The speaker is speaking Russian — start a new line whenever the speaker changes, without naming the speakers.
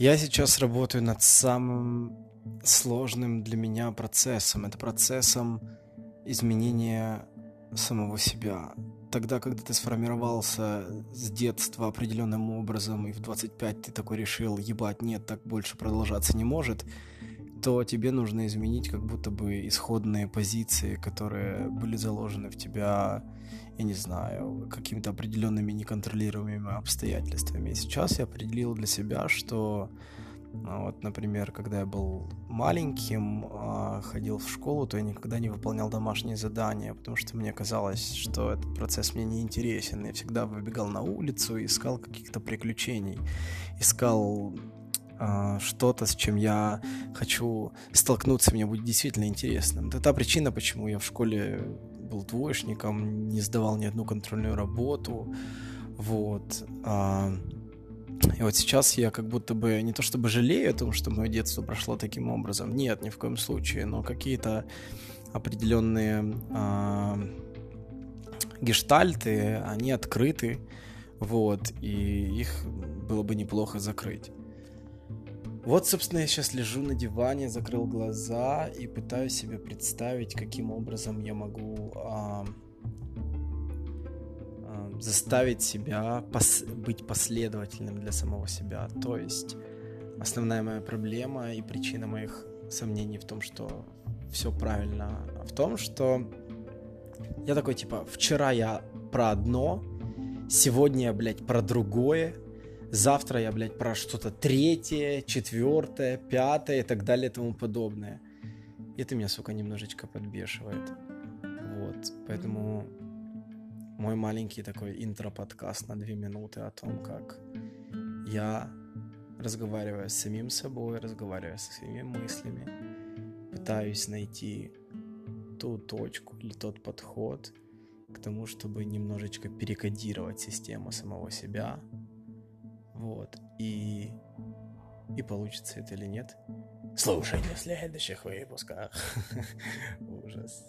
Я сейчас работаю над самым сложным для меня процессом. Это процессом изменения самого себя. Тогда, когда ты сформировался с детства определенным образом, и в 25 ты такой решил, ебать, нет, так больше продолжаться не может, то тебе нужно изменить как будто бы исходные позиции, которые были заложены в тебя, я не знаю, какими-то определенными неконтролируемыми обстоятельствами. И сейчас я определил для себя, что а вот, например, когда я был маленьким, а, ходил в школу, то я никогда не выполнял домашние задания, потому что мне казалось, что этот процесс мне не интересен. Я всегда выбегал на улицу и искал каких-то приключений, искал а, что-то, с чем я хочу столкнуться, мне будет действительно интересным. Это та причина, почему я в школе был двоечником, не сдавал ни одну контрольную работу, вот. И вот сейчас я как будто бы не то чтобы жалею о том, что мое детство прошло таким образом. Нет, ни в коем случае. Но какие-то определенные э, гештальты, они открыты. Вот, и их было бы неплохо закрыть. Вот, собственно, я сейчас лежу на диване, закрыл глаза и пытаюсь себе представить, каким образом я могу э, заставить себя пос быть последовательным для самого себя. То есть основная моя проблема и причина моих сомнений в том, что все правильно, в том, что я такой типа, вчера я про одно, сегодня я, блядь, про другое, завтра я, блядь, про что-то третье, четвертое, пятое и так далее и тому подобное. И это меня, сука, немножечко подбешивает. Вот, поэтому мой маленький такой интро-подкаст на две минуты о том, как я разговариваю с самим собой, разговариваю со своими мыслями, пытаюсь найти ту точку или тот подход к тому, чтобы немножечко перекодировать систему самого себя. Вот. И, и получится это или нет. Слушайте в следующих выпусках. Ужас.